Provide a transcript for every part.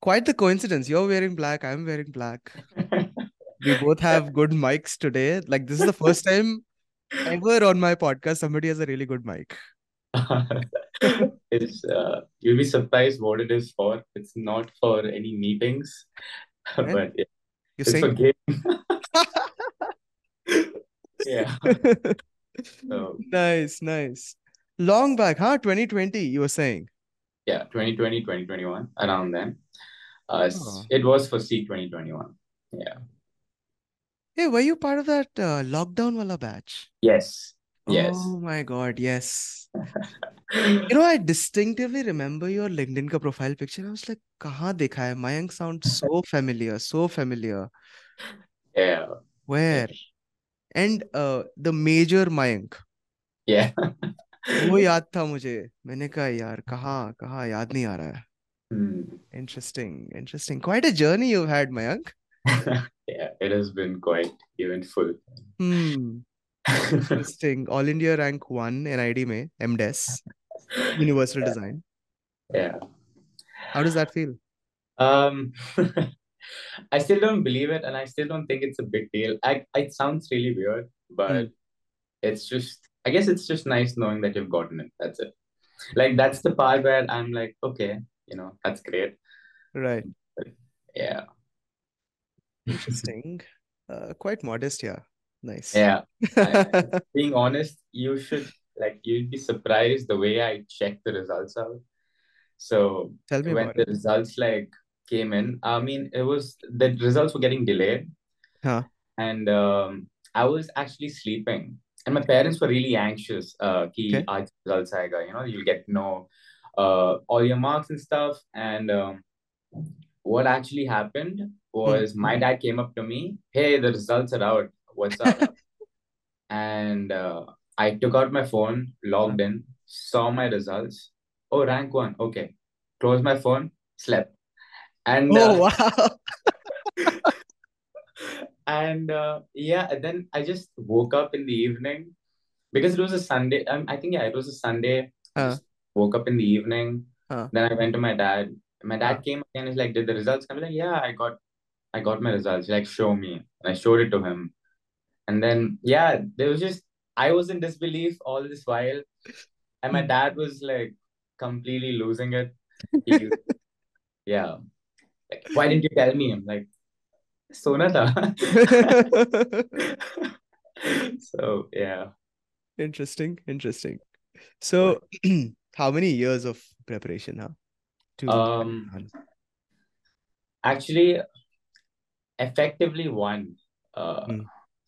Quite the coincidence. You're wearing black, I'm wearing black. We both have good mics today. Like, this is the first time ever on my podcast somebody has a really good mic. it's uh, you'll be surprised what it is for. It's not for any meetings, but yeah, You're it's for game. Yeah. So Nice, nice. Long back, huh? 2020, you were saying. yeah, 2020, 2021, around then. Uh, oh. It was for CEED 2021. Yeah. Hey, were you part of that uh, lockdown wala batch? Yes. Yes. Oh my God. Yes. you know, I distinctively remember your LinkedIn ka profile picture. I was like, kaha dekha hai? Mayank sounds so familiar, so familiar. Yeah. Where? And uh, the major Mayank. Yeah. वो याद था मुझे मैंने कहा यार कहा कहा याद नहीं आ रहा है Hmm. interesting interesting quite a journey you've had Mayank Yeah, it has been quite eventful. hmm interesting all India rank 1 NID में MDes universal Yeah. design Yeah. how does that feel Um, I still don't believe it, and I still don't think it's a big deal. I, it sounds really weird, but it's just, I guess it's just nice knowing that you've gotten it. That's it. Like, that's the part where I'm like, okay, you know, that's great. right Yeah. interesting uh, quite modest yeah nice Yeah. I, being honest, you should, like, you'd be surprised the way I check the results out. So, tell me when the it results, like, came in, I mean, it was, the results were getting delayed. huh and um, I was actually sleeping. And my parents were really anxious. Uh, ki okay results aega, you know, you'll get know uh, all your marks and stuff. And um, what actually happened hmm. was my dad came up to me, hey, the results are out. What's up? And uh, I took out my phone, logged in, saw my results. Oh, rank one. Okay. Closed my phone, slept. And oh uh, wow and uh, yeah, and then I just woke up in the evening because it was a Sunday. Um, I think yeah, it was a Sunday. I huh just woke up in the evening. huh Then I went to my dad. My huh dad came again. he's like, "Did the results come?" I'm like, "Yeah, I got, I got my results." He's like, "Show me." And I showed it to him. And then yeah, there was just I was in disbelief all this while, and my Hmm. dad was like completely losing it. He, yeah, like, why didn't you tell me? I'm like, sona tha. So yeah. interesting interesting so how many years of preparation huh to Um, actually, effectively one. Uh, Hmm.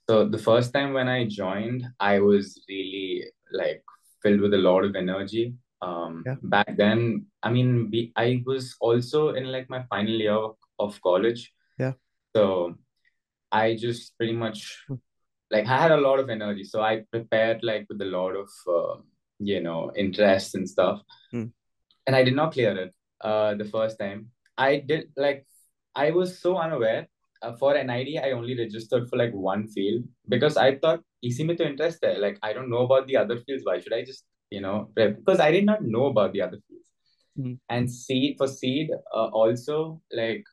so the first time when I joined, I was really like filled with a lot of energy. Um, Yeah. back then, I mean, we, I was also in like my final year of, of college. Yeah. So I just pretty much Hmm. like I had a lot of energy. So I prepared like with a lot of uh, you know interest and stuff. Hmm. and I did not clear it uh, the first time. I did like I was so unaware. Uh, for NID, I only registered for like one field because I thought easy me to interest there. Like I don't know about the other fields. Why should I just you know prep? Because I did not know about the other fields. Hmm. And CEED for CEED, uh, also like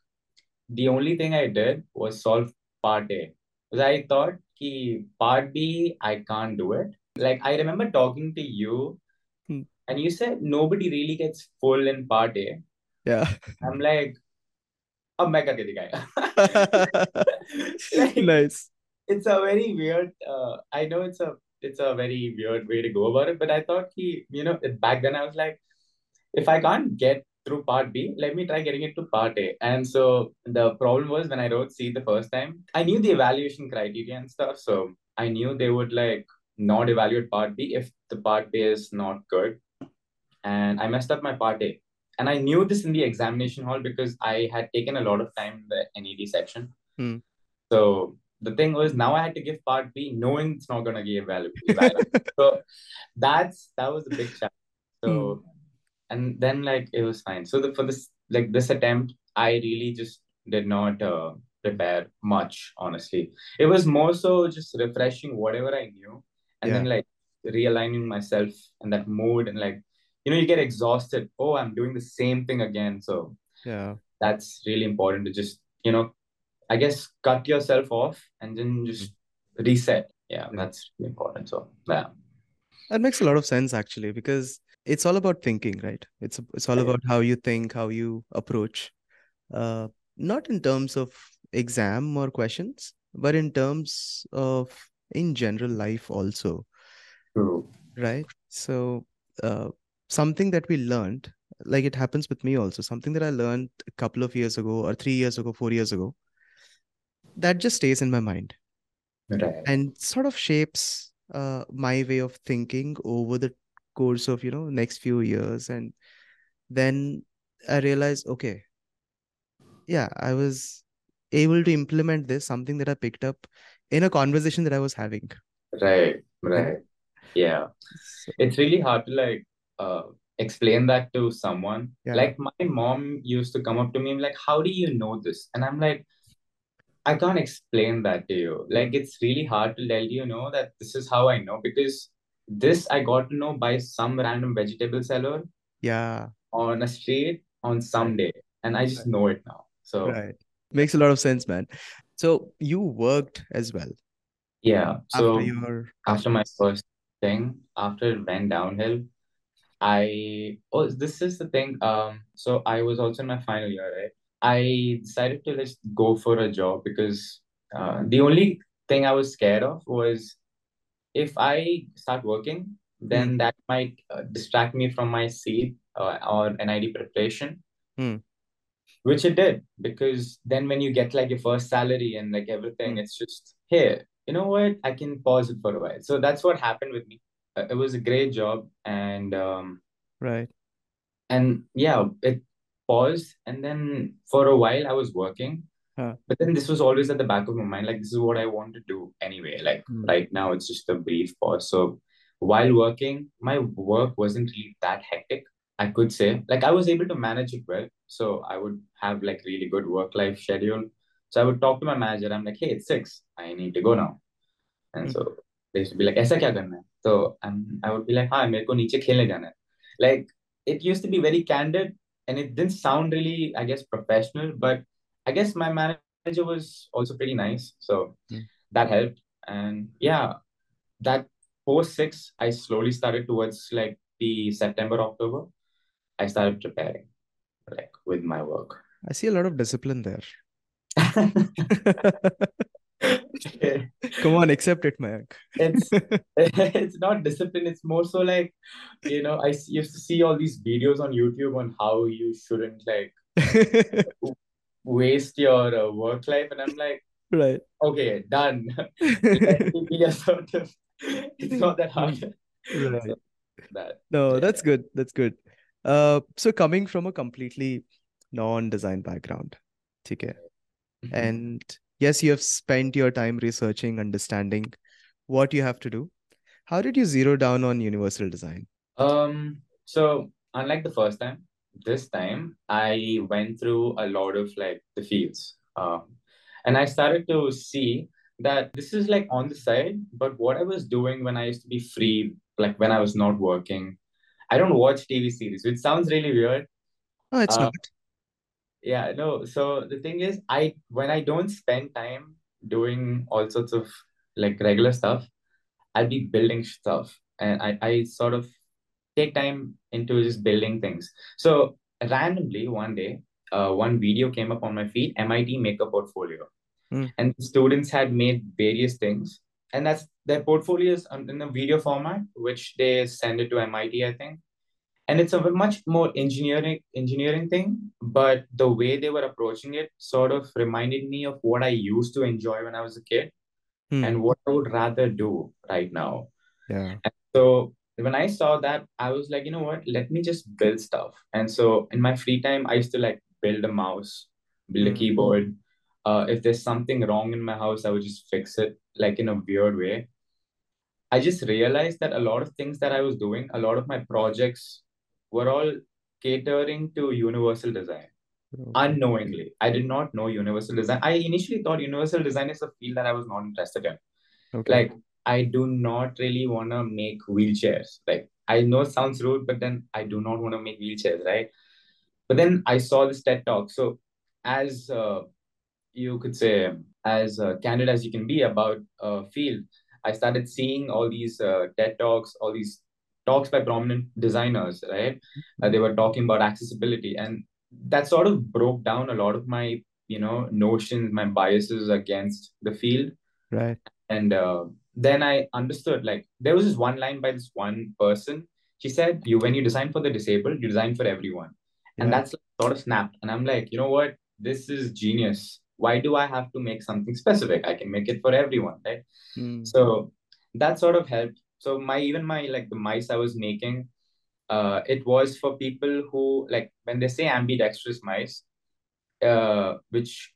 the only thing I did was solve part A. Because I thought ki part B I can't do it. Like I remember talking to you, hmm. and you said nobody really gets full in part A. Yeah. I'm like, I'm करके दिखाया nice it's a very weird uh, i know it's a it's a very weird way to go about it but i thought he you know back then i was like if i can't get through part b let me try getting it to part a and so the problem was when i wrote CEED the first time i knew the evaluation criteria and stuff so i knew they would like not evaluate part B if the part A is not good. And I messed up my part A. And I knew this in the examination hall because I had taken a lot of time in the NED section. Hmm. So the thing was now I had to give part B knowing it's not gonna evalu- evaluated. so that's that was a big challenge. So and then like it was fine. So the, for this like this attempt, I really just did not uh, prepare much. Honestly, it was more so just refreshing whatever I knew, and then like realigning myself and that mood, and like you know you get exhausted. Oh, I'm doing the same thing again. So Yeah. that's really important to just, you know, I guess cut yourself off and then just reset. Yeah, Yeah. that's really important. So yeah. That makes a lot of sense actually, because it's all about thinking, right? It's it's all Right. about how you think, how you approach. Uh, not in terms of exam or questions, but in terms of in general life also, True. right? So, uh, something that we learned, like it happens with me also, something that I learned a couple of years ago or three years ago, four years ago, that just stays in my mind Right. and sort of shapes uh, my way of thinking over the course of you know next few years and then i realized okay yeah i was able to implement this something that i picked up in a conversation that i was having Right. Right. Yeah. so, It's really hard to like uh explain that to someone. yeah Like my mom used to come up to me and be like, How do you know this? And I'm like, I can't explain that to you. Like it's really hard to tell you know that this is how I know because this I got to know by some random vegetable seller yeah on a street on some day, and I just know it now. So right makes a lot of sense man so you worked as well yeah. after So your after my first thing, after it went downhill, I oh this is the thing. Um, so I was also in my final year, right? I decided to just go for a job because uh, the only thing I was scared of was if I start working, then that might uh, distract me from my CEED uh, or NID preparation, Hmm. Which it did because then when you get like your first salary and like everything, Hmm. it's just here. You know what? I can pause it for a while. So that's what happened with me. Uh, it was a great job, and um, right and yeah, it paused, and then for a while I was working, huh. but then this was always at the back of my mind, like this is what I want to do anyway. Like Hmm. right now, it's just a brief pause. So while working, my work wasn't really that hectic. I could say, like I was able to manage it well. So I would have like really good work life schedule. So I would talk to my manager. I'm like, hey, it's six. I need to go now. And Hmm. so they used to be like, ऐसा क्या करना है? So um, I would be like, हाँ मेरे को नीचे खेलने जाना है. Like it used to be very candid and it didn't sound really, I guess, professional, but I guess my manager was also pretty nice. So Hmm. that helped. And yeah, that post six, I slowly started towards like the September, October. I started preparing like with my work. I see a lot of discipline there. Come on, accept it, Mayank. it's it's not discipline it's more so like you know I used to see all these videos on youtube on how you shouldn't like waste your uh, work life and i'm like Right. okay done let me be assertive it's not that hard Right. so that No, yeah. that's good. That's good. Uh, so coming from a completely non-design background, okay, Mhm. and yes, you have spent your time researching, understanding what you have to do. How did you zero down on universal design? um so unlike the first time this time i went through a lot of like the fields um and i started to see that this is like on the side but what i was doing when i used to be free like when i was not working i don't watch tv series which sounds really weird Oh, it's uh not. yeah no so the thing is i when i don't spend time doing all sorts of like regular stuff i'll be building stuff and i i sort of take time into just building things. So randomly one day, uh, one video came up on my feed, MIT Maker Portfolio, Hmm. and students had made various things, and that's their portfolios on- in a video format, which they send it to MIT, I think. And it's a much more engineering engineering thing, but the way they were approaching it sort of reminded me of what I used to enjoy when I was a kid Hmm. and what I would rather do right now. Yeah. And so when I saw that, I was like, you know what? Let me just build stuff. And so in my free time, I used to like build a mouse, build a Hmm. keyboard. Uh, if there's something wrong in my house, I would just fix it like in a weird way. I just realized that a lot of things that I was doing, a lot of my projects were all catering to universal design Okay. unknowingly. I did not know universal design. I initially thought universal design is a field that I was not interested in Okay. like I do not really want to make wheelchairs. Like I know it sounds rude, but then I do not want to make wheelchairs, right? But then I saw this TED talk. So as uh, you could say as uh, candid as you can be about a field, I started seeing all these uh, TED talks, all these talks by prominent designers, right? Uh, they were talking about accessibility, and that sort of broke down a lot of my, you know, notions, my biases against the field. Right. And uh, then I understood like there was this one line by this one person. She said, "You when you design for the disabled, you design for everyone," and Right. that's sort of snapped. And I'm like, you know what? This is genius. Why do I have to make something specific? I can make it for everyone, right? Mm. So that sort of helped. So my even my like the mice I was making, uh, it was for people who like when they say ambidextrous mice, uh, which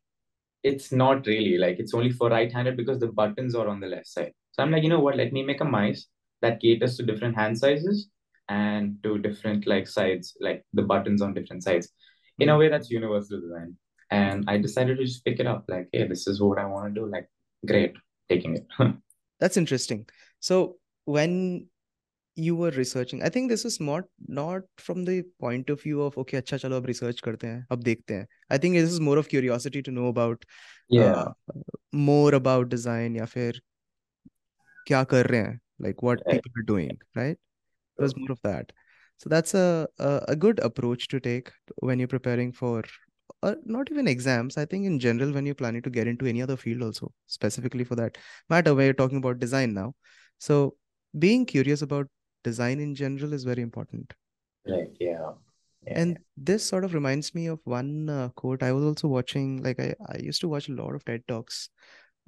it's not really like it's only for right-handed because the buttons are on the left side. So I'm like, you know what? Let me make a mice that caters to different hand sizes and to different like sides, like the buttons on different sides, in a Mm. way that's universal design And I decided to just pick it up. Like, hey, this is what I want to do. Like, great, taking it. That's interesting. So when you were researching, I think this is not not from the point of view of okay, अच्छा चलो अब research करते हैं, अब देखते हैं. I think this is more of curiosity to know about yeah, uh, more about design या फिर क्या कर रहे हैं, like what right. people are doing, right? It was more of that. So that's a a, a good approach to take when you're preparing for uh, not even exams. I think in general when you're planning to get into any other field also, specifically for that matter, where you're talking about design now. So being curious about design in general is very important. Right. Yeah. Yeah. And this sort of reminds me of one uh, quote. I was also watching, like I, I used to watch a lot of TED Talks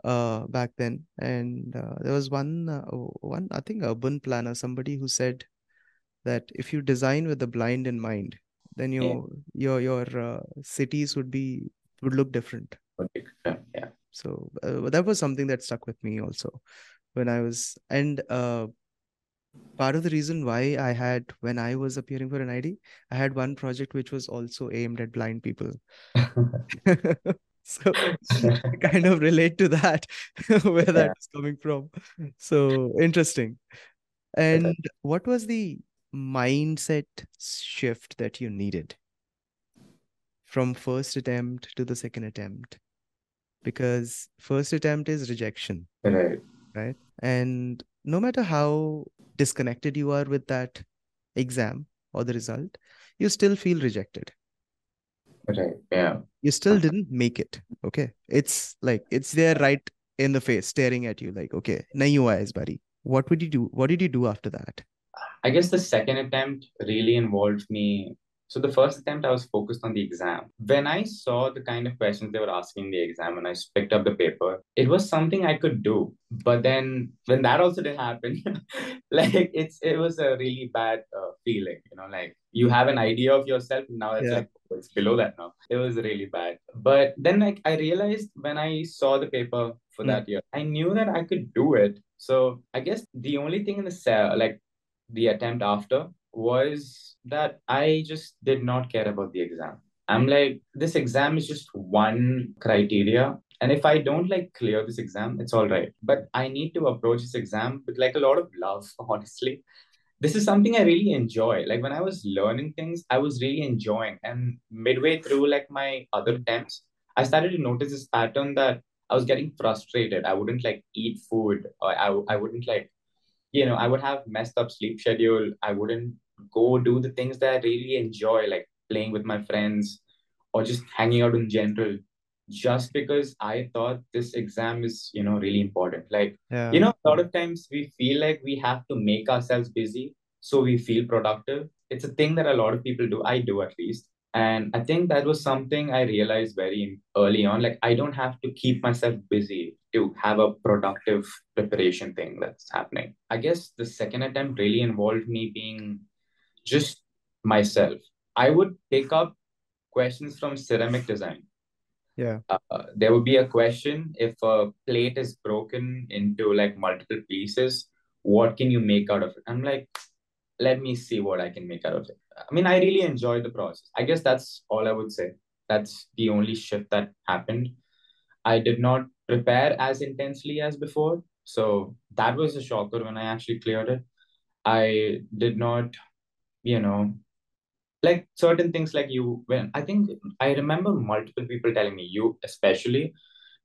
uh back then, and uh, there was one uh, one I think urban planner, somebody who said that if you design with the blind in mind, then yeah. your your your uh, cities would be would look different. Okay. Yeah. So uh, that was something that stuck with me also when I was and uh part of the reason why I had when I was appearing for NID, I had one project which was also aimed at blind people. so I kind of relate to that where that Yeah. is coming from. So interesting. And what was the mindset shift that you needed from first attempt to the second attempt? Because first attempt is rejection, Right. right? And no matter how disconnected you are with that exam or the result, you still feel rejected. Right. Yeah. You still didn't make it. Okay. It's like it's there right in the face, staring at you, like, okay, nahi hua is bari. What would you do? What did you do after that? I guess the second attempt really involved me. So the first attempt, I was focused on the exam. When I saw the kind of questions they were asking in the exam and I picked up the paper, it was something I could do. But then when that also didn't happen, like it's it was a really bad uh, feeling, you know, like you have an idea of yourself and now it's Yeah. like oh, it's below that now. It was really bad. But then like I realized when I saw the paper for Mm. that year, I knew that I could do it. So I guess the only thing in the cell, like the attempt after was that I just did not care about the exam. I'm like, this exam is just one criteria. And if I don't like clear this exam, it's all right. But I need to approach this exam with like a lot of love, honestly. This is something I really enjoy. Like when I was learning things, I was really enjoying. And midway through like my other attempts, I started to notice this pattern that I was getting frustrated. I wouldn't like eat food or I, I wouldn't like you know, I would have messed up sleep schedule. I wouldn't go do the things that I really enjoy, like playing with my friends or just hanging out in general, just because I thought this exam is, you know, really important. Like, Yeah. you know, a lot of times we feel like we have to make ourselves busy so we feel productive. It's a thing that a lot of people do. I do at least. And I think that was something I realized very early on. Like, I don't have to keep myself busy to have a productive preparation thing that's happening. I guess the second attempt really involved me being just myself. I would pick up questions from ceramic design. Yeah. Uh, there would be a question if a plate is broken into like multiple pieces, what can you make out of it? I'm like, let me see what I can make out of it. I mean, I really enjoyed the process. I guess that's all I would say. That's the only shift that happened. I did not prepare as intensely as before. So that was a shocker when I actually cleared it. I did not, you know, like certain things like you when I think I remember multiple people telling me, you especially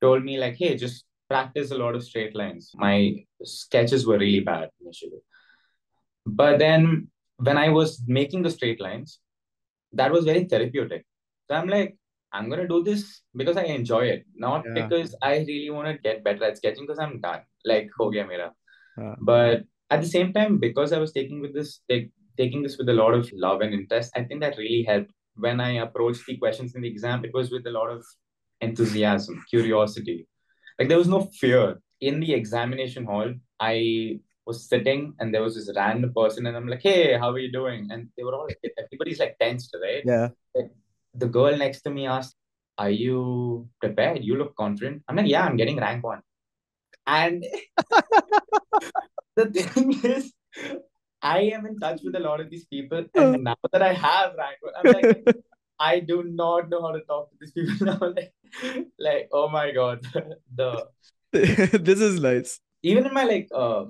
told me like, hey, just practice a lot of straight lines. My sketches were really bad initially. But then when I was making the straight lines, that was very therapeutic. So I'm like, I'm gonna do this because I enjoy it, not Yeah. because I really want to get better at sketching because I'm done. Like, ho gaya mera. Uh, But at the same time, because I was taking with this, like, taking this with a lot of love and interest, I think that really helped. When I approached the questions in the exam, it was with a lot of enthusiasm, curiosity. Like there was no fear. In the examination hall, I was sitting and there was this random person, and I'm like, hey, how are you doing? And they were all, like everybody's like tensed, right? yeah. Like, the girl next to me asked, Are you prepared? You look confident. I'm like, Yeah, I'm getting rank one. And the thing is, I am in touch with a lot of these people, and now that I have rank one, I'm like, I do not know how to talk to these people now. like, like, oh my god, the this is nice. even in my like, uh,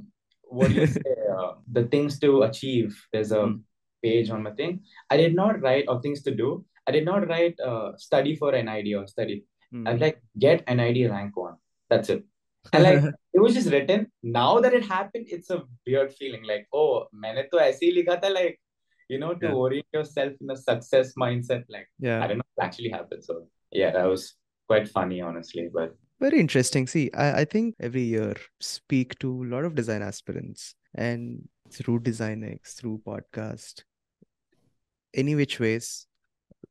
what do you say? Uh, the things to achieve. There's a hmm. page on my thing. I did not write or things to do. I did not write uh, study for NID or study. Mm. I'd like, get NID rank one. That's it. And like it was just written. Now that it happened, it's a weird feeling. Like, oh, मैंने तो ऐसे ही लिखा like you know, to yeah. orient yourself in a success mindset. Like, yeah. I don't know if it actually happened. So, yeah, that was quite funny, honestly. But Very interesting. See, I, I think every year speak to a lot of design aspirants and through Design X, through podcast, any which ways,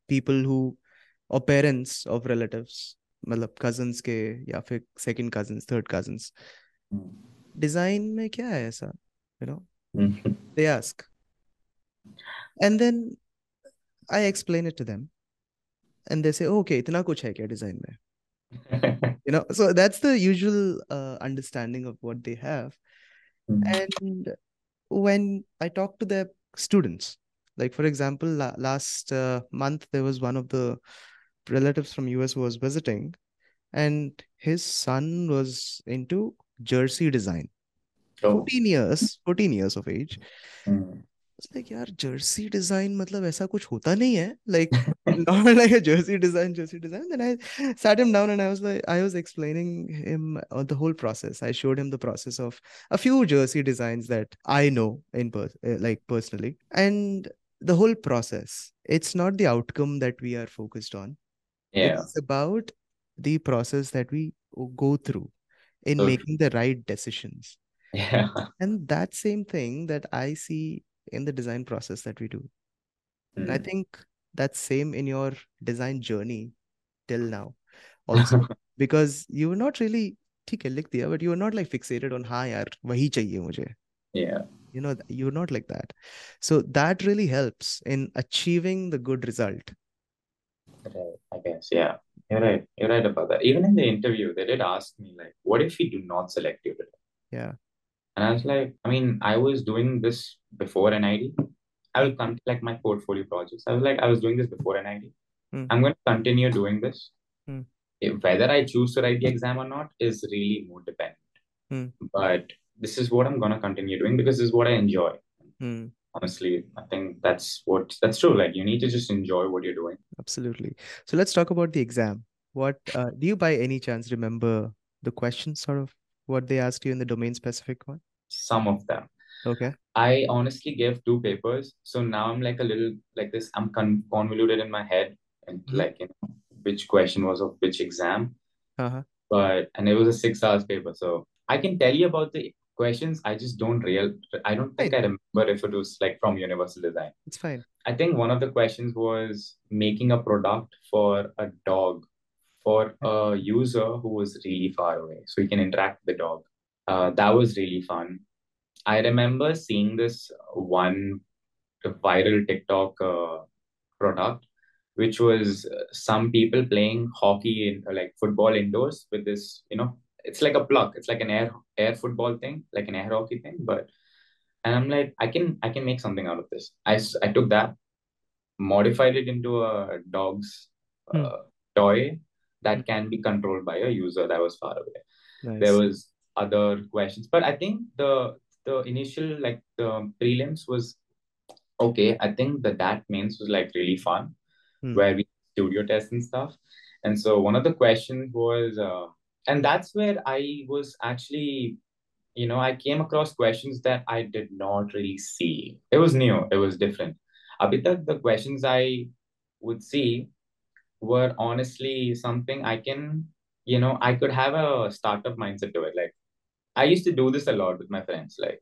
people who or parents of relatives, मतलब cousins के या फिर second cousins, third cousins, design में क्या है ऐसा, you know? They ask. And then I explain it to them. And they say, oh, okay, इतना कुछ है क्या design में? you know so that's the usual uh, understanding of what they have and when i talk to their students like for example la- last uh, month there was one of the relatives from us who was visiting and his son was into jersey design oh. 14 years 14 years of age Mm it's like यार jersey design मतलब ऐसा कुछ होता नहीं है like not like a jersey design jersey design then I sat him down and I was like I was explaining him uh, the whole process I showed him the process of a few jersey designs that I know in per- uh, like personally and the whole process it's not the outcome that we are focused on Yeah. it's about the process that we go through in So- making the right decisions Yeah. and that same thing that I see in the design process that we do. And I Mm. think that's same in your design journey till now also because you were not really ठीक है लिख दिया but you were not like fixated on हाँ यार वही चाहिए मुझे Yeah. you know you're not like that so that really helps in achieving the good result Right, I guess. Yeah. You're right. You're right about that. Even in the interview, they did ask me, like, what if we do not select you today? yeah And I was like, I mean, I was doing this before NID. I will come like my portfolio projects. I was like, I was doing this before NID. Hmm. I'm going to continue doing this. If- whether I choose to write the exam or not is really more dependent. Hmm. But this is what I'm going to continue doing because this is what I enjoy. Hmm. Honestly, I think that's what that's true. Like, you need to just enjoy what you're doing. absolutely so let's talk about the exam what uh, do you by any chance remember the questions sort of what they asked you in the domain specific one Some of them. okay I honestly gave two papers, so now I'm like a little like this. I'm con- convoluted in my head, and Mhm. like you know, which question was of which exam. uh-huh But and it was a six hours paper, so I can tell you about the questions. I just don't real. I don't think I remember if it was like from Universal Design. it's fine I think one of the questions was making a product for a dog for a user who was really far away, so he can interact with the dog. Uh, that was really fun. I remember seeing this one viral TikTok uh, product, which was uh, some people playing hockey in like football indoors with this, you know, it's like a plug. It's like an air air football thing, like an air hockey thing. But and I'm like, I can I can make something out of this. I I took that, modified it into a dog's uh, toy that can be controlled by a user that was far away nice there was other questions but i think the the initial like the prelims was okay, I think the that mains was like really fun, Hmm. where we studio tests and stuff. And so one of the questions was, uh, and that's where I was actually, you know, I came across questions that I did not really see. It was new, it was different. Abhi tak, the questions I would see were honestly something I can, you know, I could have a startup mindset to it. Like I used to do this a lot with my friends. Like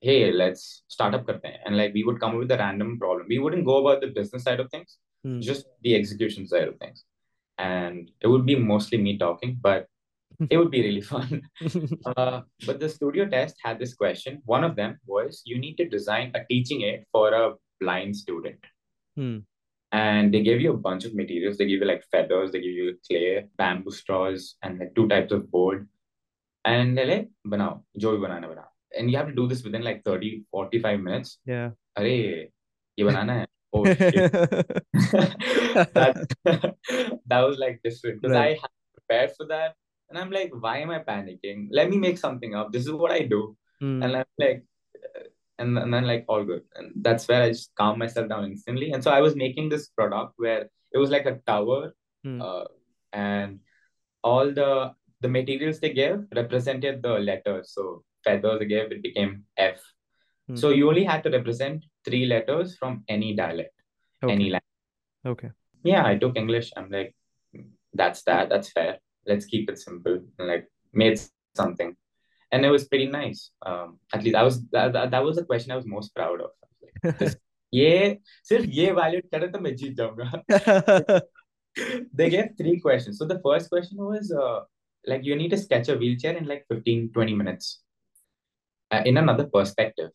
hey, let's start up karte hain. And like we would come up with a random problem. We wouldn't go about the business side of things, Hmm. just the execution side of things. And it would be mostly me talking, but it would be really fun. Uh, but the studio test had this question. One of them was you need to design a teaching aid for a blind student. Hmm and they gave you a bunch of materials. They give you like feathers, they give you clay, bamboo straws, and like two types of board. And they're like, banao, jo bhi banana banao. And you have to do this within like 30, 45 minutes. Yeah. Are ye banana hai. Oh shit. that, that was like different. Because right. I had prepared for that. And I'm like, why am I panicking? Let me make something up. This is what I do. Mm. And I'm like, and, and then like all good and that's where I just calm myself down instantly and so I was making this product where it was like a tower Hmm. uh, and all the the materials they gave represented the letters so feathers they gave it became F Hmm. so you only had to represent three letters from any dialect, Okay. any language. Okay. Yeah, I took English. I'm like, that's that. That's fair. Let's keep it simple. And like made something, and it was pretty nice. Um, at least I was that, that, that was the question I was most proud of. I was like, this, ये सिर्फ ये validate करे तो मैं जीत जाऊंगा. They gave three questions. So the first question was uh, like you need to sketch a wheelchair in like 15 20 minutes uh, in another perspective.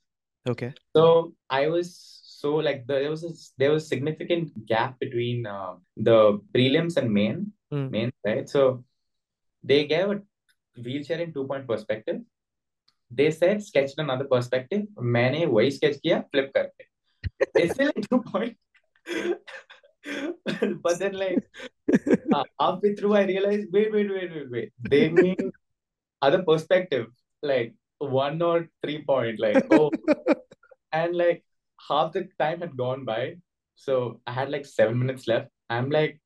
Okay. So I was so like the, there was a, there was significant gap between uh, the prelims and main Hmm. main right. So they gave a wheelchair in two point perspective. They said sketch in another perspective. मैंने वही sketch किया flip करके. It's still in two point. but then like uh, halfway through I realized wait wait wait wait wait they mean other perspective like one or three point like oh and like half the time had gone by. So I had like seven minutes left. I'm like,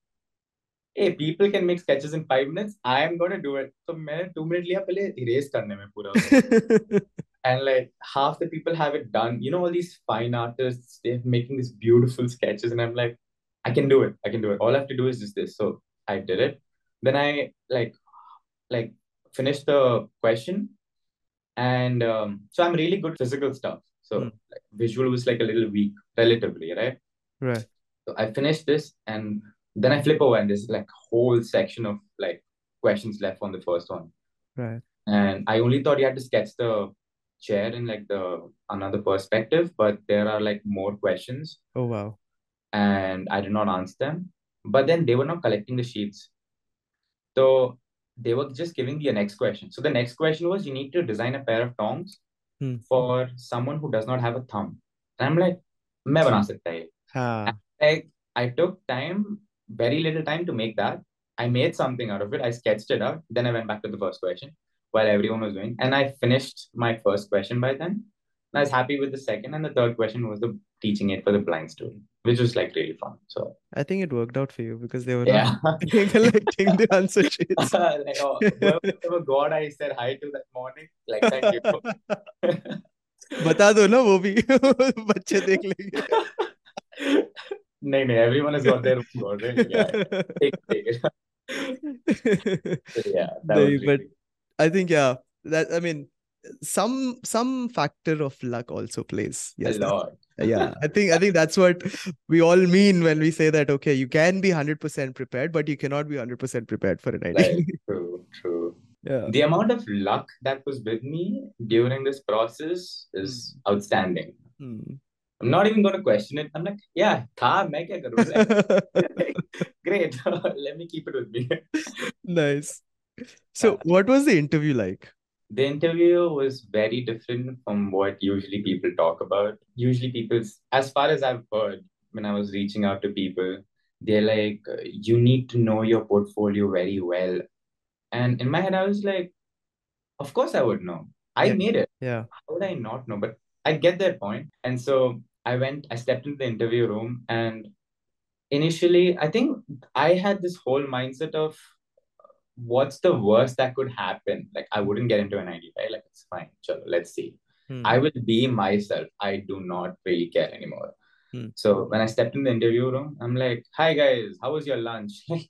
hey, people can make sketches in five minutes. I am gonna do it. So मैंने two minutes लिया पहले erase करने में पूरा उसे. and like half the people have it done. You know all these fine artists, they're making these beautiful sketches, and I'm like, I can do it. I can do it. All I have to do is just this. So I did it. Then I like like finished the question, and um, so I'm really good physical stuff. So Hmm. like, visual was like a little weak relatively, right? Right. So I finished this, and then I flip over, and there's like whole section of like questions left on the first one. Right. And I only thought you had to sketch the chair in like the another perspective, but there are like more questions, Oh wow. and I did not answer them. But then they were not collecting the sheets, so they were just giving the next question. So the next question was you need to design a pair of tongs Hmm. for someone who does not have a thumb. And I'm like, मैं बना सकता है ये." Ha. like I took time, very little time to make that. I made something out of it. I sketched it out. Then I went back to the first question while everyone was doing, and I finished my first question by then. And I was happy with the second, and the third question was the teaching it for the blind student, which was like really fun. So I think it worked out for you because they were yeah, not collecting the answer sheets. like oh, whoever, whoever God I said hi to that morning, like thank you. बता दो ना वो भी बच्चे देख लेंगे नहीं नहीं everyone has got their own God, right? Yeah, take, take it. So, yeah, that was नहीं, but really I think yeah that I mean some some factor of luck also plays a yes that- lot. yeah I think I think that's what we all mean when we say that okay you can be 100% prepared but you cannot be 100% prepared for an idea Like, true, true. yeah The amount of luck that was with me during this process is outstanding. Hmm. I'm not even going to question it. I'm like, yeah, tha, main kya karu? Like, great. Let me keep it with me. nice so what was the interview like The interview was very different from what usually people talk about. Usually, people, as far as I've heard, when I was reaching out to people, they're like, you need to know your portfolio very well. And in my head, I was like, of course I would know. I Yeah. made it. yeah How would I not know? But I get their point. And so I went, I stepped into the interview room, and initially, I think I had this whole mindset of what's the worst that could happen? Like, I wouldn't get into NID, right? Like, it's fine. Chalo, let's see. Hmm. I will be myself. I do not really care anymore. Hmm. So when I stepped in the interview room, I'm like, "Hi guys, how was your lunch?"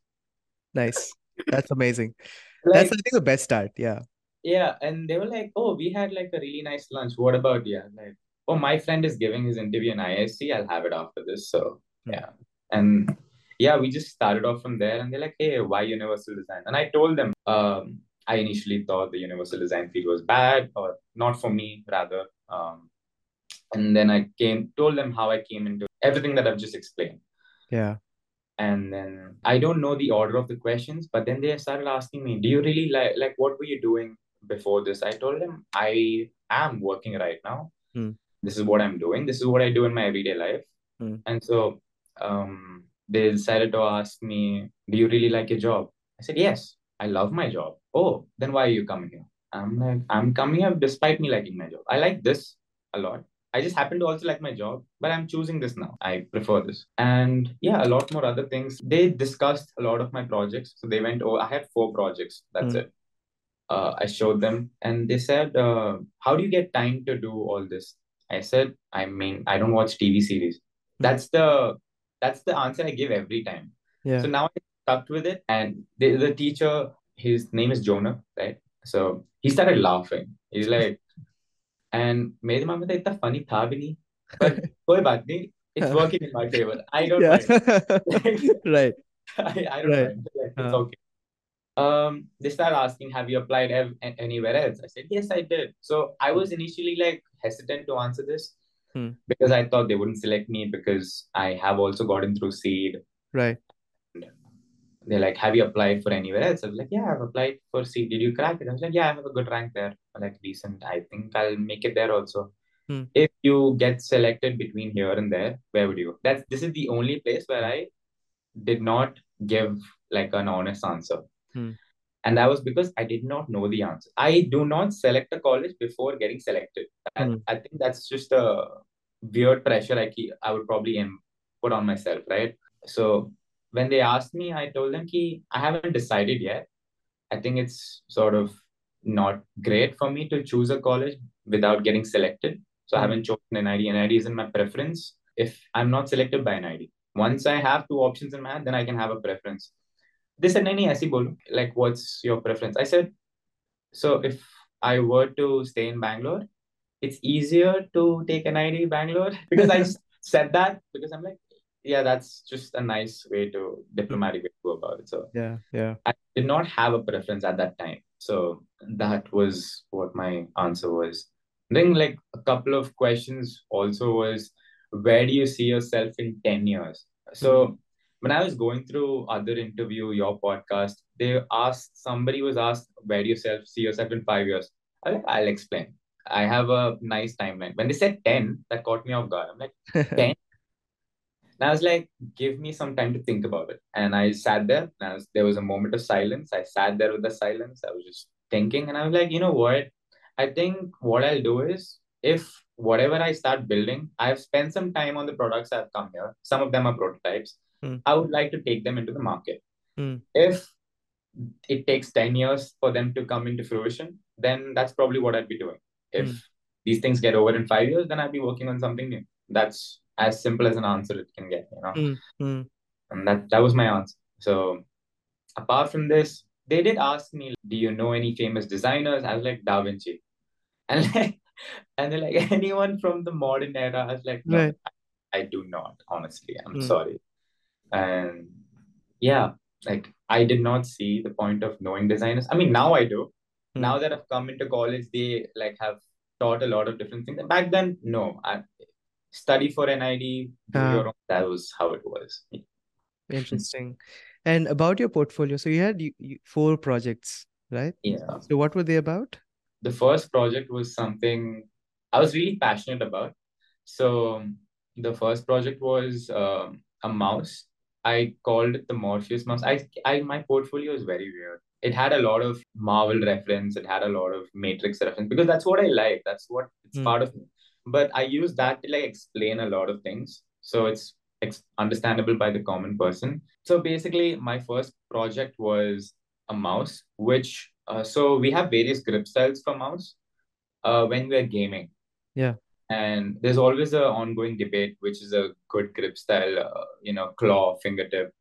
Nice. That's amazing. That's, I think, the best start. Yeah. yeah, and they were like, "Oh, we had like a really nice lunch. What about you?" I'm like, "Oh, my friend is giving his interview in IISc. I'll have it after this." So Hmm. yeah, and yeah, we just started off from there, and they're like, "Hey, why Universal Design?" And I told them, um, I initially thought the Universal Design field was bad or not for me, rather. Um, and then I came, told them how I came into everything that I've just explained. Yeah. And then I don't know the order of the questions, but then they started asking me, "Do you really like like what were you doing before this?" I told them, "I am working right now. Hmm. This is what I'm doing. This is what I do in my everyday life." Hmm. And so um, they decided to ask me, "Do you really like your job?" I said, "Yes, I love my job." Oh, then why are you coming here? I'm like, I'm coming here despite me liking my job. I like this a lot. I just happen to also like my job, but I'm choosing this now. I prefer this. And yeah, a lot more other things. They discussed a lot of my projects. So they went, oh, I had four projects. That's Hmm. it. Uh, I showed them and they said, uh, How do you get time to do all this? I said, I mean, I don't watch TV series. Hmm. That's the that's the answer I give every time. Yeah. So now I stuck with it. And the, the teacher, his name is Jonah, right? So he started laughing. He's like, and मेरे दिमाग में तो इतना funny था भी नहीं पर कोई बात नहीं it's working in my favor I don't Yeah. mind Right. I, I don't Right. mind like, it's Uh. okay um they started asking have you applied ev- anywhere else I said yes I did so I was initially like hesitant to answer this Hmm. because I thought they wouldn't select me because I have also gotten through CEED Right. they're like, have you applied for anywhere else? I was like, yeah, I've applied for CEED. Did you crack it? I was like, yeah, I have a good rank there. Like decent. I think I'll make it there also. Hmm. If you get selected between here and there, where would you go? That's this is the only place where I did not give like an honest answer. Hmm. And that was because I did not know the answer. I do not select a college before getting selected. And Hmm. I think that's just a weird pressure I keep, I would probably put on myself, right? So when they asked me, I told them ki I haven't decided yet. I think it's sort of not great for me to choose a college without getting selected. So I Hmm. haven't chosen NID. NID isn't my preference. If I'm not selected by NID, once I have two options in my hand, then I can have a preference. They said, nahi, aise bolo. Like, what's your preference? I said, so if I were to stay in Bangalore, it's easier to take NID Bangalore because I said that because I'm like, yeah, that's just a nice way to diplomatic way to go about it. So Yeah. Yeah. I did not have a preference at that time. So that was what my answer was. Then like a couple of questions also was where do you see yourself in 10 years? So mm-hmm. When I was going through other interview, your podcast, they asked somebody was asked where do you self see yourself in five years? I like, I'll explain. I have a nice timeline. When they said 10, that caught me off guard. I'm like, 10? And I was like, give me some time to think about it. And I sat there, and was, there was a moment of silence. I sat there with the silence. I was just thinking, and I was like, you know what? I think what I'll do is if whatever I start building, I've spent some time on the products that have come here. Some of them are prototypes. Hmm. I would like to take them into the market. Hmm. If it takes 10 years for them to come into fruition, then that's probably what I'd be doing. If Hmm. these things get over in five years, then I'd be working on something new. That's as simple as an answer it can get, you know. Hmm. Hmm. And that that was my answer. So apart from this, they did ask me, do you know any famous designers? I was like, Da Vinci. And like and they're like, anyone from the modern era? I was like, no, Right. I, I do not, honestly. I'm Hmm. sorry. And yeah, like I did not see the point of knowing designers. I mean, now I do. Hmm. Now that I've come into college, they like have taught a lot of different things. And back then, no. I study for NID, do Ah. your own. That was how it was. Interesting. And about your portfolio, so you had you, you, four projects, right? Yeah. So what were they about? The first project was something I was really passionate about. So the first project was um, a mouse. I called it the Morpheus mouse. I, I my portfolio is very weird. It had a lot of Marvel reference. It had a lot of Matrix reference because that's what I like. That's what it's Hmm. part of me. but I use that to like explain a lot of things. So it's ex- understandable by the common person. So basically, my first project was a mouse, which uh, so we have various grip styles for mouse uh, when we're gaming. Yeah. And there's always an ongoing debate, which is a good grip style, uh, you know, claw, fingertip,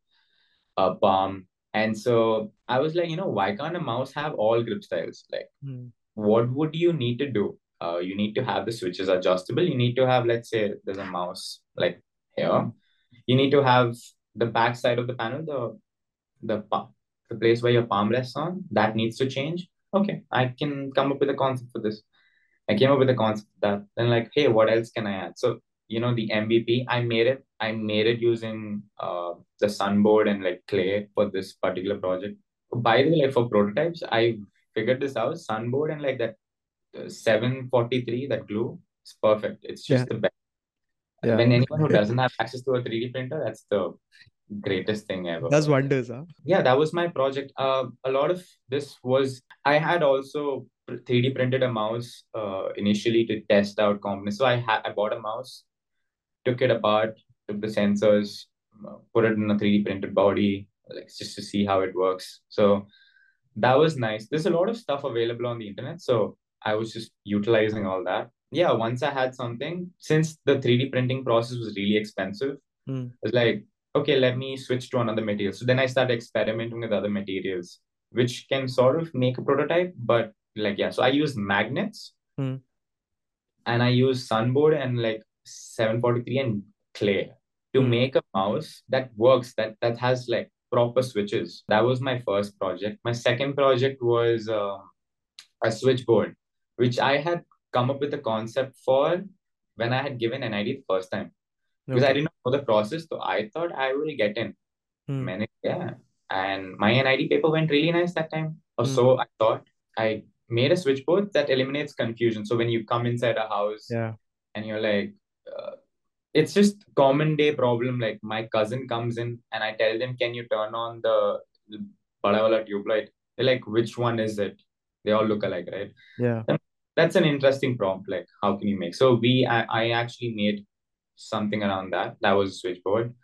uh, palm. And so I was like, you know, why can't a mouse have all grip styles? Like, Mm. what would you need to do? Uh, you need to have the switches adjustable. You need to have, let's say, there's a mouse like here. You need to have the back side of the panel, the the the place where your palm rests on, that needs to change. Okay, I can come up with a concept for this. I came up with a concept that. Then like, hey, what else can I add? So you know the MVP, I made it. I made it using uh, the sunboard and like clay for this particular project. By the way, like for prototypes, I figured this out. Sunboard and like that uh, 743, that glue, it's perfect. It's just Yeah. the best. Yeah. When anyone who doesn't have access to a 3D printer, that's the greatest thing ever. That's wonders, huh? Yeah, that was my project. Uh, a lot of this was I had also 3D printed a mouse uh, initially to test out components. So I had I bought a mouse, took it apart, took the sensors, uh, put it in a 3D printed body, like just to see how it works. So that was nice. There's a lot of stuff available on the internet, so I was just utilizing all that. Yeah, once I had something, since the 3D printing process was really expensive, Mm. it's like, okay, let me switch to another material. So then I started experimenting with other materials, which can sort of make a prototype, but like, yeah, so I use magnets Mm. and I use sunboard and like 743 and clay to Mm. make a mouse that works, that that has like proper switches. That was my first project. My second project was uh, a switchboard, which I had come up with a concept for when I had given NID the first time because I didn't know the process. So I thought I will get in. Hmm. yeah, and my NID paper went really nice that time. Or Hmm. so I thought. I made a switchboard that eliminates confusion. So when you come inside a house Yeah. and you're like, uh, it's just common day problem. Like my cousin comes in and I tell them, can you turn on the bada tube light? They're like, which one is it? They all look alike, right? Yeah. That's an interesting prompt. Like, how can you make? So we, I, I actually made something around that. That was switchboard.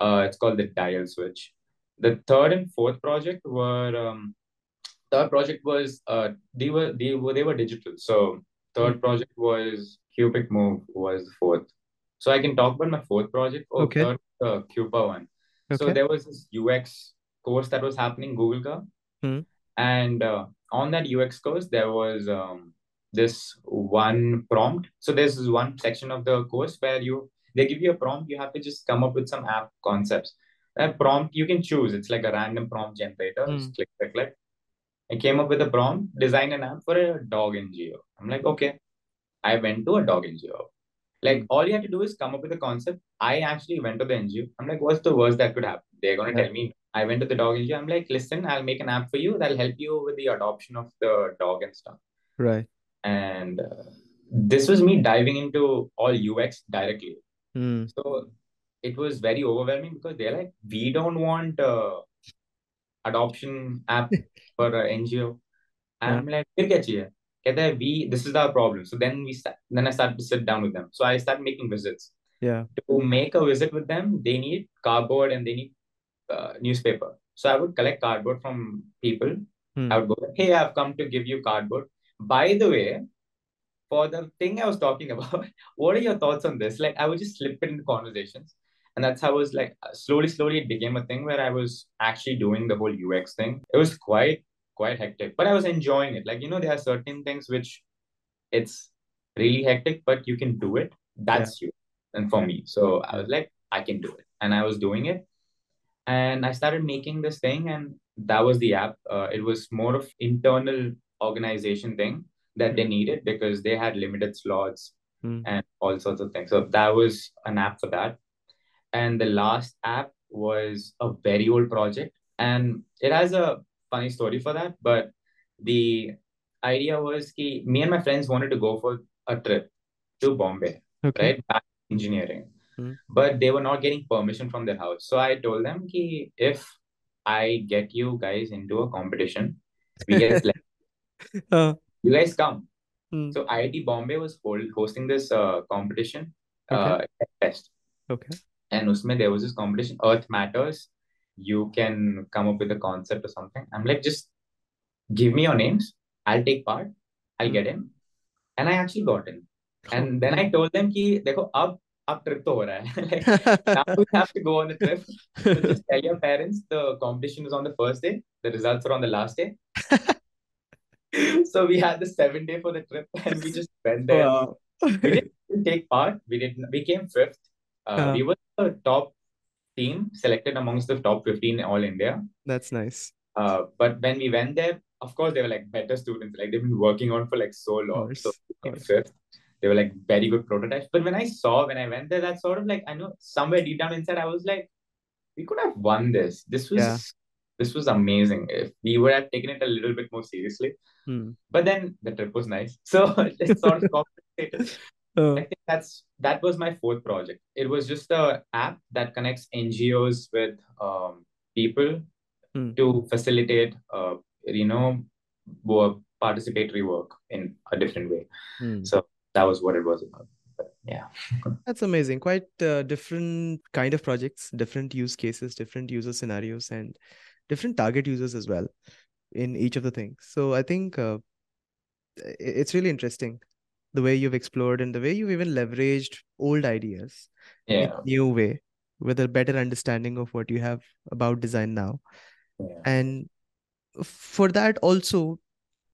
Uh, it's called the dial switch. The third and fourth project were um, third project was uh they were they were they were digital. So third Hmm. project was Cubic Move was the fourth. So I can talk about my fourth project. or Okay. third uh, Cuba one. So there was this UX course that was happening Google ka, Hmm. and uh, on that UX course there was um this one prompt. So there's this one section of the course where you they give you a prompt. You have to just come up with some app concepts. That prompt you can choose. It's like a random prompt generator. Hmm. Just click, click, click. I came up with a prompt, design an app for a dog NGO. I'm like, okay. I went to a dog NGO. Like all you have to do is come up with a concept. I actually went to the NGO. I'm like, what's the worst that could happen? They're gonna Yeah. tell me. I went to the dog NGO. I'm like, listen, I'll make an app for you that'll help you with the adoption of the dog and stuff. Right. And uh, this was me diving into all UX directly. Hmm. So it was very overwhelming because they're like, we don't want uh, adoption app for uh, NGO. And Yeah. I'm like, फिर क्या चाहिए? कहता है, we this is our problem. So then we start, then I started to sit down with them. So I started making visits. Yeah. To make a visit with them, they need cardboard and they need uh, newspaper. So I would collect cardboard from people. Hmm. I would go, hey, I've come to give you cardboard. By the way, for the thing I was talking about, what are your thoughts on this? Like, I would just slip it into conversations. And that's how I was like, slowly, slowly, it became a thing where I was actually doing the whole UX thing. It was quite, quite hectic, but I was enjoying it. Like, you know, there are certain things which it's really hectic, but you can do it. That's you. And for me, so I was like, I can do it. And I was doing it. And I started making this thing, and that was the app. Uh, it was more of internal organization thing that they needed because they had limited slots Hmm. and all sorts of things. So that was an app for that. And the last app was a very old project. And it has a funny story for that. But the idea was ki me and my friends wanted to go for a trip to Bombay, Okay. right? Back in engineering. Hmm. But they were not getting permission from their house. So I told them ki if I get you guys into a competition, we get Uh, you guys come. Hmm. So IIT Bombay was hold, hosting this uh, competition Okay. uh, test, Okay and usme there was this competition earth matters you can come up with a concept or something. I'm like just give me your names i'll take part i'll get in. And i actually got in. And then i told them ki dekho ab ab trip to ho raha hai like now we have to go on the trip. So just tell your parents the competition is on the first day the results are on the last day. So we had the seven day for the trip and we just went there. Wow. we didn't take part. We didn't we came fifth. Uh, uh, we were the top team selected amongst the top 15 all India. that's nice. Uh, but when we went there, of course, they were like better students. Like they've been working on for like so long. So course. course. fifth. They were like very good prototypes. But when I saw, when I went there, that sort of like, I know somewhere deep down inside, I was like, we could have won this. This was Yeah. this was amazing. If we would have taken it a little bit more seriously. Hmm. But then the trip was nice. So it sort of compensated. Oh, I think that's that was my fourth project. It was just a app that connects NGOs with um, people Hmm. to facilitate, uh, you know, work, participatory work in a different way. hmm. So that was what it was about. But yeah, That's amazing. Quite uh, different kind of projects, different use cases, different user scenarios, and different target users as well in each of the things. So I think uh, it's really interesting the way you've explored and the way you've even leveraged old ideas in yeah, a new way with a better understanding of what you have about design now. yeah, And for that also,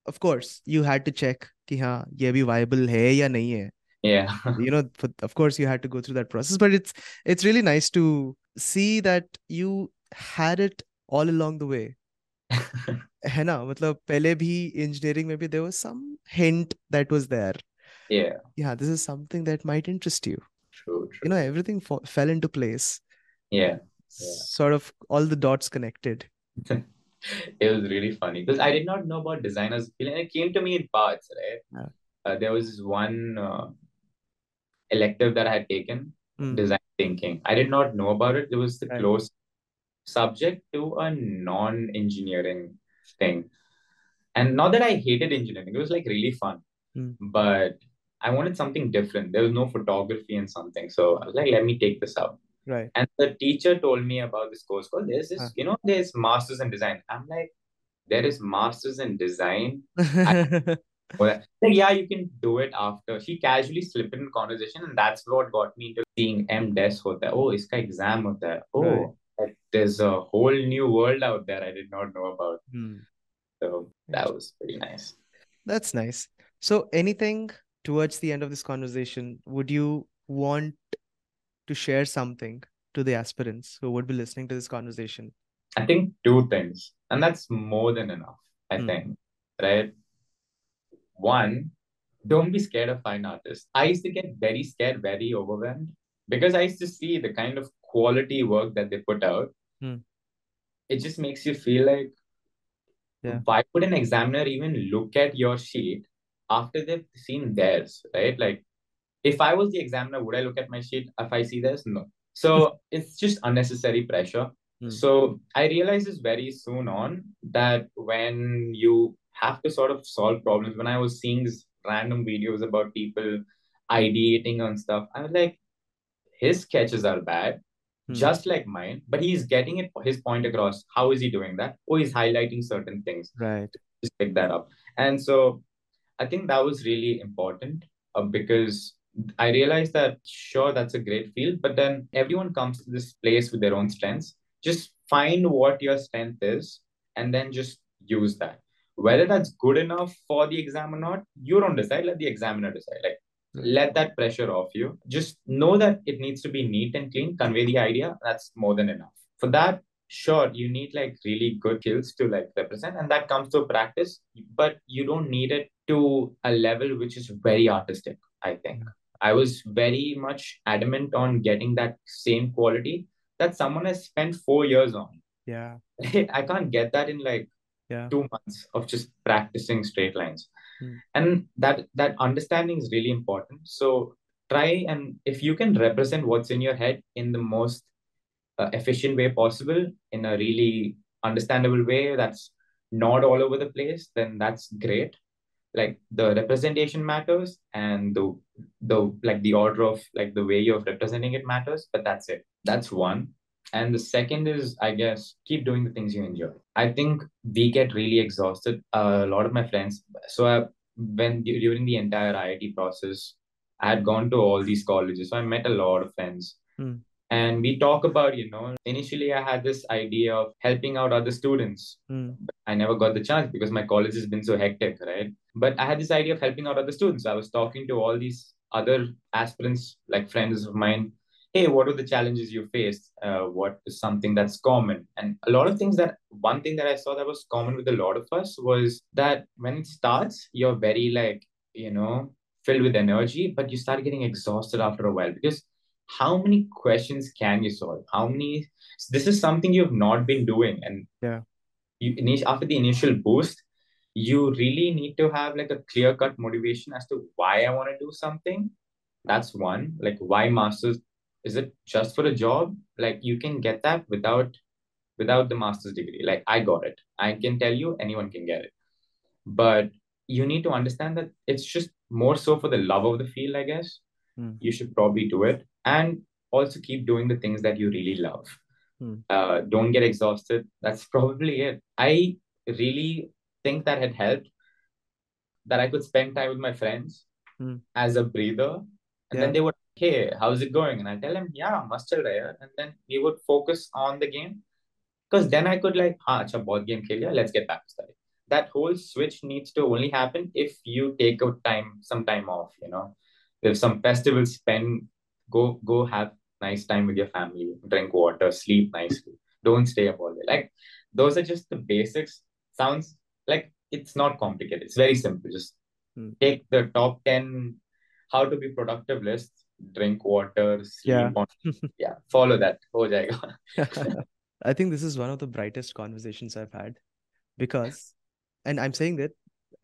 of course, you had to check कि हाँ ये भी viable है या नहीं है. yeah, you know for, of course you had to go through that process but it's it's really nice to see that you had it all along the way है ना मतलब पहले भी engineering में भी there was some hint that was there yeah. yeah this is something that might interest you True, true. you know everything fo- fell into place Yeah, Yeah. sort of all the dots connected it was really funny because I did not know about designers. It came to me in parts, right? Yeah. Uh, there was one uh, elective that I had taken, Mm, design thinking. I did not know about it. It was the Right. close subject to a non-engineering thing. And not that I hated engineering, it was like really fun. Mm. But I wanted something different. There was no photography and something. So I was like, let me take this up. right And the teacher told me about this course called there's this, Huh. you know, there's masters in design. I'm like, there is masters in design. Well, yeah, you can do it after. She casually slipped in conversation, and that's what got me into seeing M Des hota. Oh, iska exam hota. Oh, Right. there's a whole new world out there I did not know about. Hmm. So that was pretty nice. That's nice. So, anything towards the end of this conversation, would you want to share something to the aspirants who would be listening to this conversation? I think two things, and that's more than enough. I Hmm. think, right? One, don't be scared of fine artists. I used to get very scared, very overwhelmed because I used to see the kind of quality work that they put out. Hmm. It just makes you feel like, Yeah. why would an examiner even look at your sheet after they've seen theirs, right? Like, if I was the examiner, would I look at my sheet if I see theirs? No. So it's just unnecessary pressure. Hmm. So I realized this very soon on that when you have to sort of solve problems, when I was seeing these random videos about people ideating on stuff, I was like, his sketches are bad, Hmm. just like mine, but he's getting it his point across. How is he doing that? Oh, he's highlighting certain things. Right. Just pick that up. And so I think that was really important uh, because I realized that sure that's a great field, but then everyone comes to this place with their own strengths. Just find what your strength is and then just use that. Whether that's good enough for the exam or not, you don't decide. Let the examiner decide. Like let that pressure off you. Just know that it needs to be neat and clean. Convey the idea. That's more than enough. For that, sure, you need like really good skills to like represent, and that comes to practice. But you don't need it to a level which is very artistic. I think I was very much adamant on getting that same quality that someone has spent four years on. Yeah. I can't get that in like Yeah. two months of just practicing straight lines. Hmm. And that that understanding is really important. So try and if you can represent what's in your head in the most uh, efficient way possible, in a really understandable way that's not all over the place, then that's great. like the representation matters and the the like the order of like the way you're representing it matters but that's it. That's one. And the second is i guess keep doing the things you enjoy. I think we get really exhausted uh, a lot of my friends. So I, when during the entire iit process i had gone to all these colleges so i met a lot of friends. Hmm. And we talk about you know initially i had this idea of helping out other students Hmm. I never got the chance because my college has been so hectic, right? But I had this idea of helping out other students. I was talking to all these other aspirants, like friends of mine. Hey, what are the challenges you faced? Uh, what is something that's common? And a lot of things that one thing that I saw that was common with a lot of us was that when it starts, you're very like, you know, filled with energy, but you start getting exhausted after a while because how many questions can you solve? How many? This is something you've not been doing, and Yeah. you after the initial boost you really need to have like a clear cut motivation as to why i want to do something that's one like why masters is it just for a job like you can get that without without the master's degree like i got it i can tell you anyone can get it but you need to understand that it's just more so for the love of the field i guess Hmm. you should probably do it and also keep doing the things that you really love Hmm. uh, don't get exhausted that's probably it i really think that had helped that i could spend time with my friends Hmm. as a breather and Yeah. then they would hey how's it going and i tell them yeah must hai." and then we would focus on the game because then i could like ah, acha, board game khel let's get back to study that whole switch needs to only happen if you take a time some time off you know if some festivals spend go go have nice time with your family drink water sleep nicely. Don't stay up all day. Like those are just the basics. Sounds like it's not complicated. It's very simple. Just Hmm. take the top 10 how to be productive list drink water sleep Yeah. on. Yeah follow that. Ho jayega. I think this is one of the brightest conversations I've had because, and I'm saying that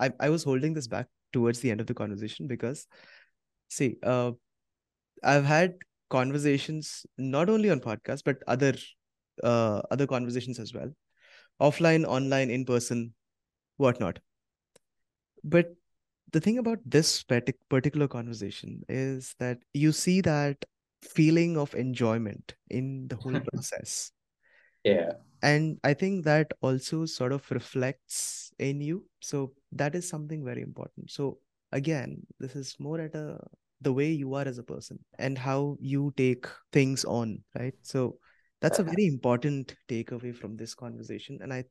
I, I was holding this back towards the end of the conversation because, see, uh, I've had conversations not only on podcasts but other uh, other conversations as well, offline, online, in person, whatnot. But the thing about this particular conversation is that you see that feeling of enjoyment in the whole process. Yeah. And i think that also sort of reflects in you. So that is something very important. So again this is more at a the way you are as a person and how you take things on right? So that's a very important takeaway from this conversation. And i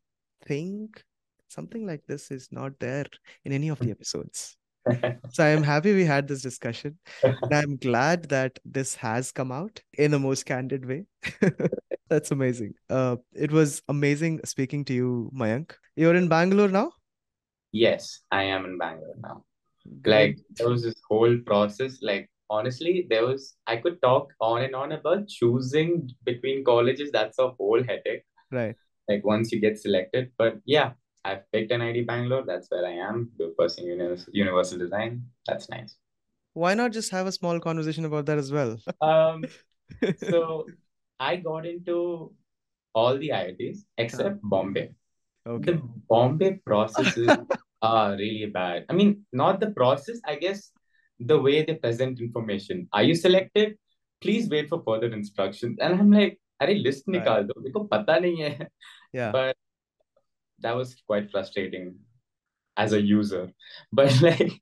think something like this is not there in any of the episodes. So i am happy we had this discussion. And i'm glad that this has come out in the most candid way. That's amazing. Uh it was amazing speaking to you mayank. You're in bangalore now? Yes i am in bangalore now. Like there was this whole process like honestly there was i could talk on and on about choosing between colleges. That's a whole headache. Right. Like once you get selected. But yeah i've picked NID bangalore. That's where i am. Pursuing univers- universal design. That's nice. Why not just have a small conversation about that as well? Um so i got into all the iits except bombay. Okay. The bombay processes are really bad i mean not the process i guess the way they present information are you selected please wait for further instructions and i'm like अरे list Right. निकाल दो मेरे को पता नहीं है yeah but that was quite frustrating as a user but like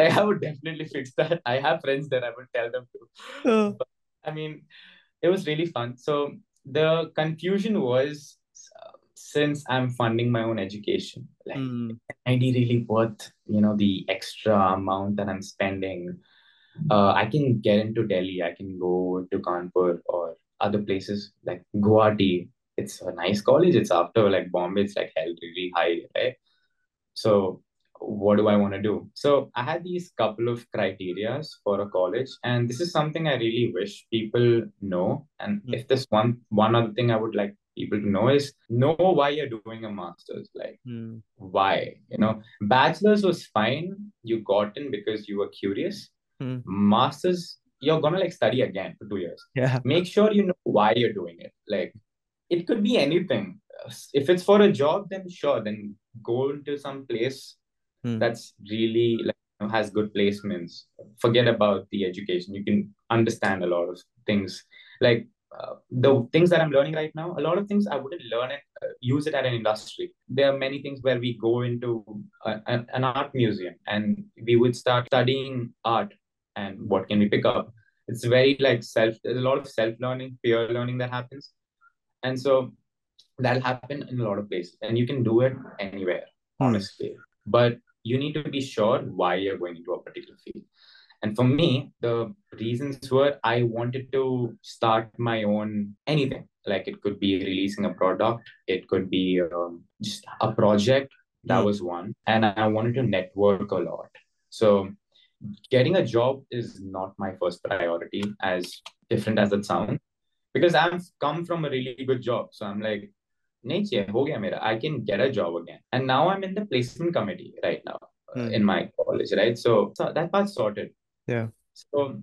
like i would definitely fix that i have friends that i would tell them to Oh, i mean it was really fun so the confusion was uh, since i'm funding my own education like mm, ID really worth you know the extra amount that I'm spending. Uh, I can get into Delhi. I can go to Kanpur or other places like Guwahati. It's a nice college. It's after like Bombay. It's like hell really high, right? So what do I want to do? So I had these couple of criterias for a college, and this is something I really wish people know. And Mm. if there's one one other thing I would like people to know is know why you're doing a master's. Like mm, why you know bachelor's was fine you got in because you were curious mm. masters you're gonna like study again for two years yeah make sure you know why you're doing it like it could be anything if it's for a job then sure then go into some place Hmm. that's really like you know, has good placements. Forget about the education. You can understand a lot of things. Like uh, the things that I'm learning right now, a lot of things I wouldn't learn it, uh, use it at an industry. There are many things where we go into a, a- an art museum and we would start studying art and what can we pick up. It's very like self, there's a lot of self learning, peer learning that happens. And so that'll happen in a lot of places and you can do it anywhere, Hmm. honestly. But you need to be sure why you're going into a particular field. And for me, the reasons were I wanted to start my own anything. Like it could be releasing a product, it could be um, just a project. That hmm. was one. And I wanted to network a lot. So getting a job is not my first priority, as different as it sounds, because I've come from a really good job. So I'm like, I can get a job again. And now I'm in the placement committee right now mm. in my college, right? So, so that part's sorted. Yeah. so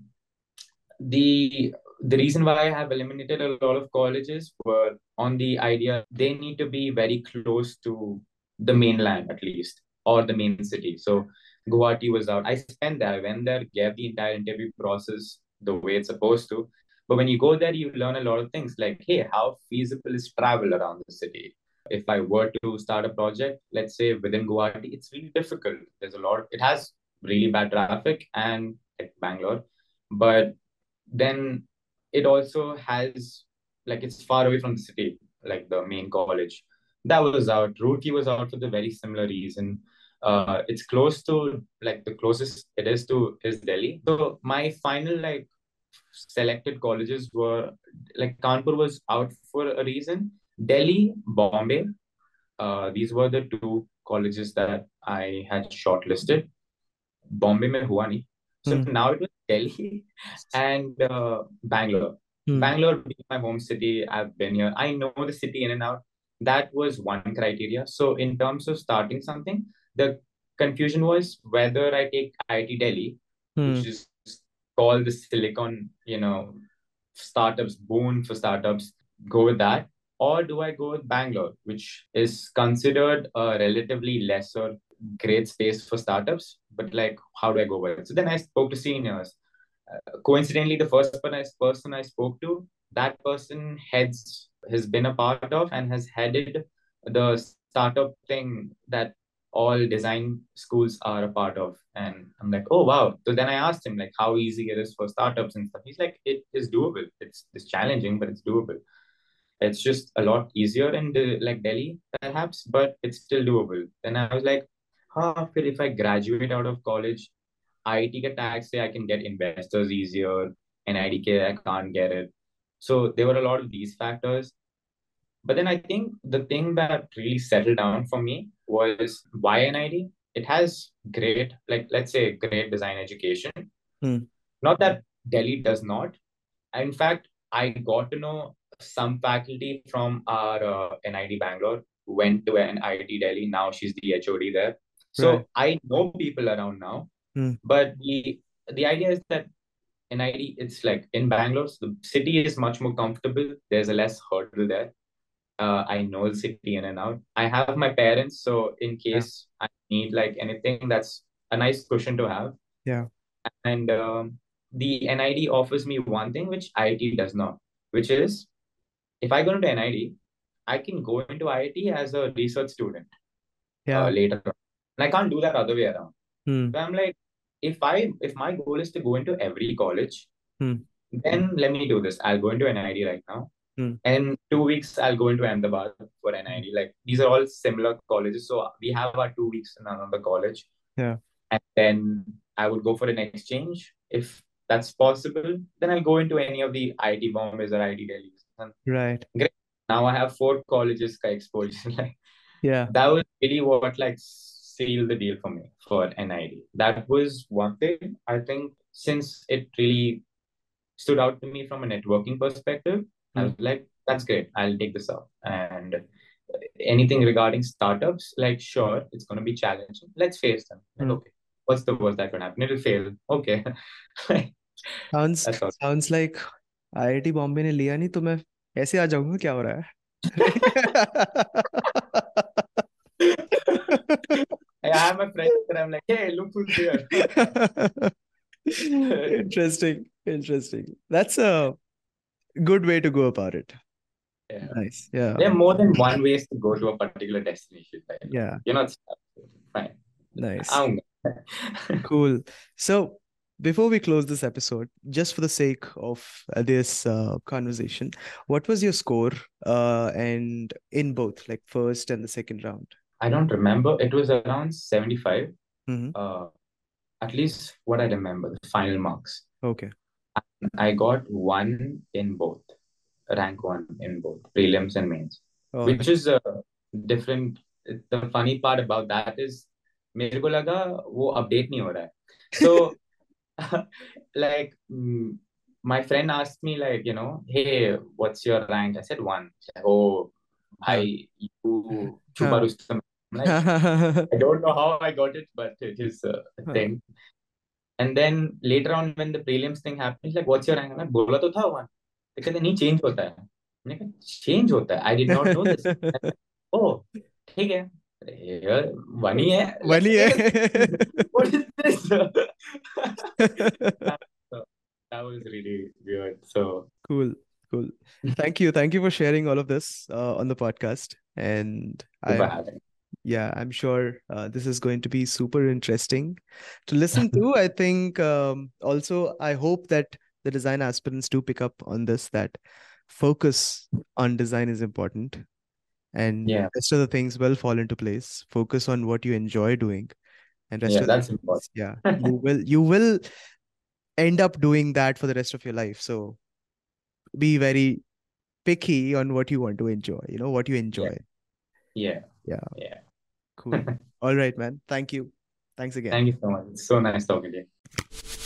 the the reason why I have eliminated a lot of colleges were on the idea they need to be very close to the mainland at least or the main city. So Guwahati was out. I spent there. I went there, gave the entire interview process the way it's supposed to. But when you go there, you learn a lot of things like, hey, how feasible is travel around the city? If I were to start a project, let's say within Guwahati, it's really difficult. There's a lot, it has really bad traffic and like Bangalore, but then it also has like it's far away from the city, like the main college. That was out. Roorkee was out for the very similar reason. Uh, it's close to like the closest it is to is Delhi. So my final like selected colleges were like Kanpur was out for a reason. Delhi, Bombay. Uh, these were the two colleges that I had shortlisted. Bombay mein hua nahi. So Hmm. now it was Delhi and uh, Bangalore. Hmm. Bangalore being my home city, I've been here. I know the city in and out. That was one criteria. So in terms of starting something, the confusion was whether I take IIT Delhi, Hmm. which is called the Silicon, you know, startups boon for startups. Go with that, or do I go with Bangalore, which is considered a relatively lesser great space for startups? But like, how do I go about it? So then I spoke to seniors. Uh, coincidentally, the first person I, spoke to, that person heads has been a part of and has headed the startup thing that all design schools are a part of. And I'm like, oh wow. So then I asked him like how easy it is for startups and stuff. He's like, it is doable. It's it's challenging, but it's doable. It's just a lot easier in the, like Delhi, perhaps, but it's still doable. And I was like, huh, फिर if I graduate out of college, IIT के tag से I can get investors easier, NID के I can't get it. So there were a lot of these factors. But then I think the thing that really settled down for me was why NID? It has great, like let's say great design education. Hmm. Not that Delhi does not. In fact, I got to know some faculty from our uh, NID Bangalore who went to an IIT Delhi. Now she's the HOD there. So Right. I know people around now. Hmm. But the the idea is that NID, it's like in Bangalore, so the city is much more comfortable. There's a less hurdle there. Uh, I know the city in and out. I have my parents, so in Yeah. case I need like anything, that's a nice cushion to have. Yeah. And um, the NID offers me one thing which IIT does not, which is if I go into NID, I can go into IIT as a research student uh, Yeah. later on. And I can't do that other way around. Hmm. So I'm like, if I if my goal is to go into every college, Hmm. then let me do this. I'll go into NID right now. Hmm. And two weeks, I'll go into Ahmedabad for NID. Like these are all similar colleges. So we have our two weeks in another college. Yeah. And then I would go for an exchange. If that's possible, then I'll go into any of the IIT Bombays or IIT Delhi's. Right. great. Now I have four colleges exposure. like Yeah. that was really what like sealed the deal for me for NID. That was one thing I think since it really stood out to me from a networking perspective, I Hmm. was like, that's great. I'll take this up. And anything regarding startups, like sure, it's gonna be challenging. Let's face them. Like, Hmm. okay, what's the worst that could happen? It'll fail. Okay. Sounds That's all. sounds like IIT Bombay ने लिया नहीं तो मैं ऐसे आ जाऊंगा क्या हो रहा है I have my friends and I'm like, hey, look who's here. interesting. Interesting. That's a good way to go about it. Yeah. Nice. Yeah. There are more than one ways to go to a particular destination. Right? Yeah. You're not fine. Nice. Cool. So before we close this episode, just for the sake of this uh, conversation, what was your score uh, and in both, like first and the second round? I don't remember. It was around 75. Mhm. Uh, at least what I remember, the final marks. Okay. I got one in both, rank one in both prelims and mains, Oh, which is a different. The funny part about that is, मेरे को लगा वो update नहीं हो रहा है. So, like, mm, my friend asked me like, you know, hey, what's your rank? I said one. She's like, oh, bhai, you chupa Huh. Rustam. I'm like, I don't know how I got it, but it is a Huh. thing. And then later on, when the prelims thing happened, he's like, "What's your rank?" मैं बोला तो था one. तो कहते नहीं change होता है. मैंने कहा change होता है. I did not know this. oh, ठीक है. यार one ही है. One ही Let's है. take it. What is this? so, that was really weird. So Cool. Cool. Thank you. Thank you for sharing all of this uh, on the podcast. And super I, happy. yeah, I'm sure uh, this is going to be super interesting to listen to. I think um, also, I hope that the design aspirants do pick up on this that focus on design is important and Yeah. rest of the things will fall into place. Focus on what you enjoy doing and rest Yeah, of that's things, important. yeah, you will you will end up doing that for the rest of your life. So be very picky on what you want to enjoy, you know, what you enjoy. Yeah. Yeah. Yeah. Cool. All right, man. Thank you. Thanks again. Thank you so much. It's so nice talking to you.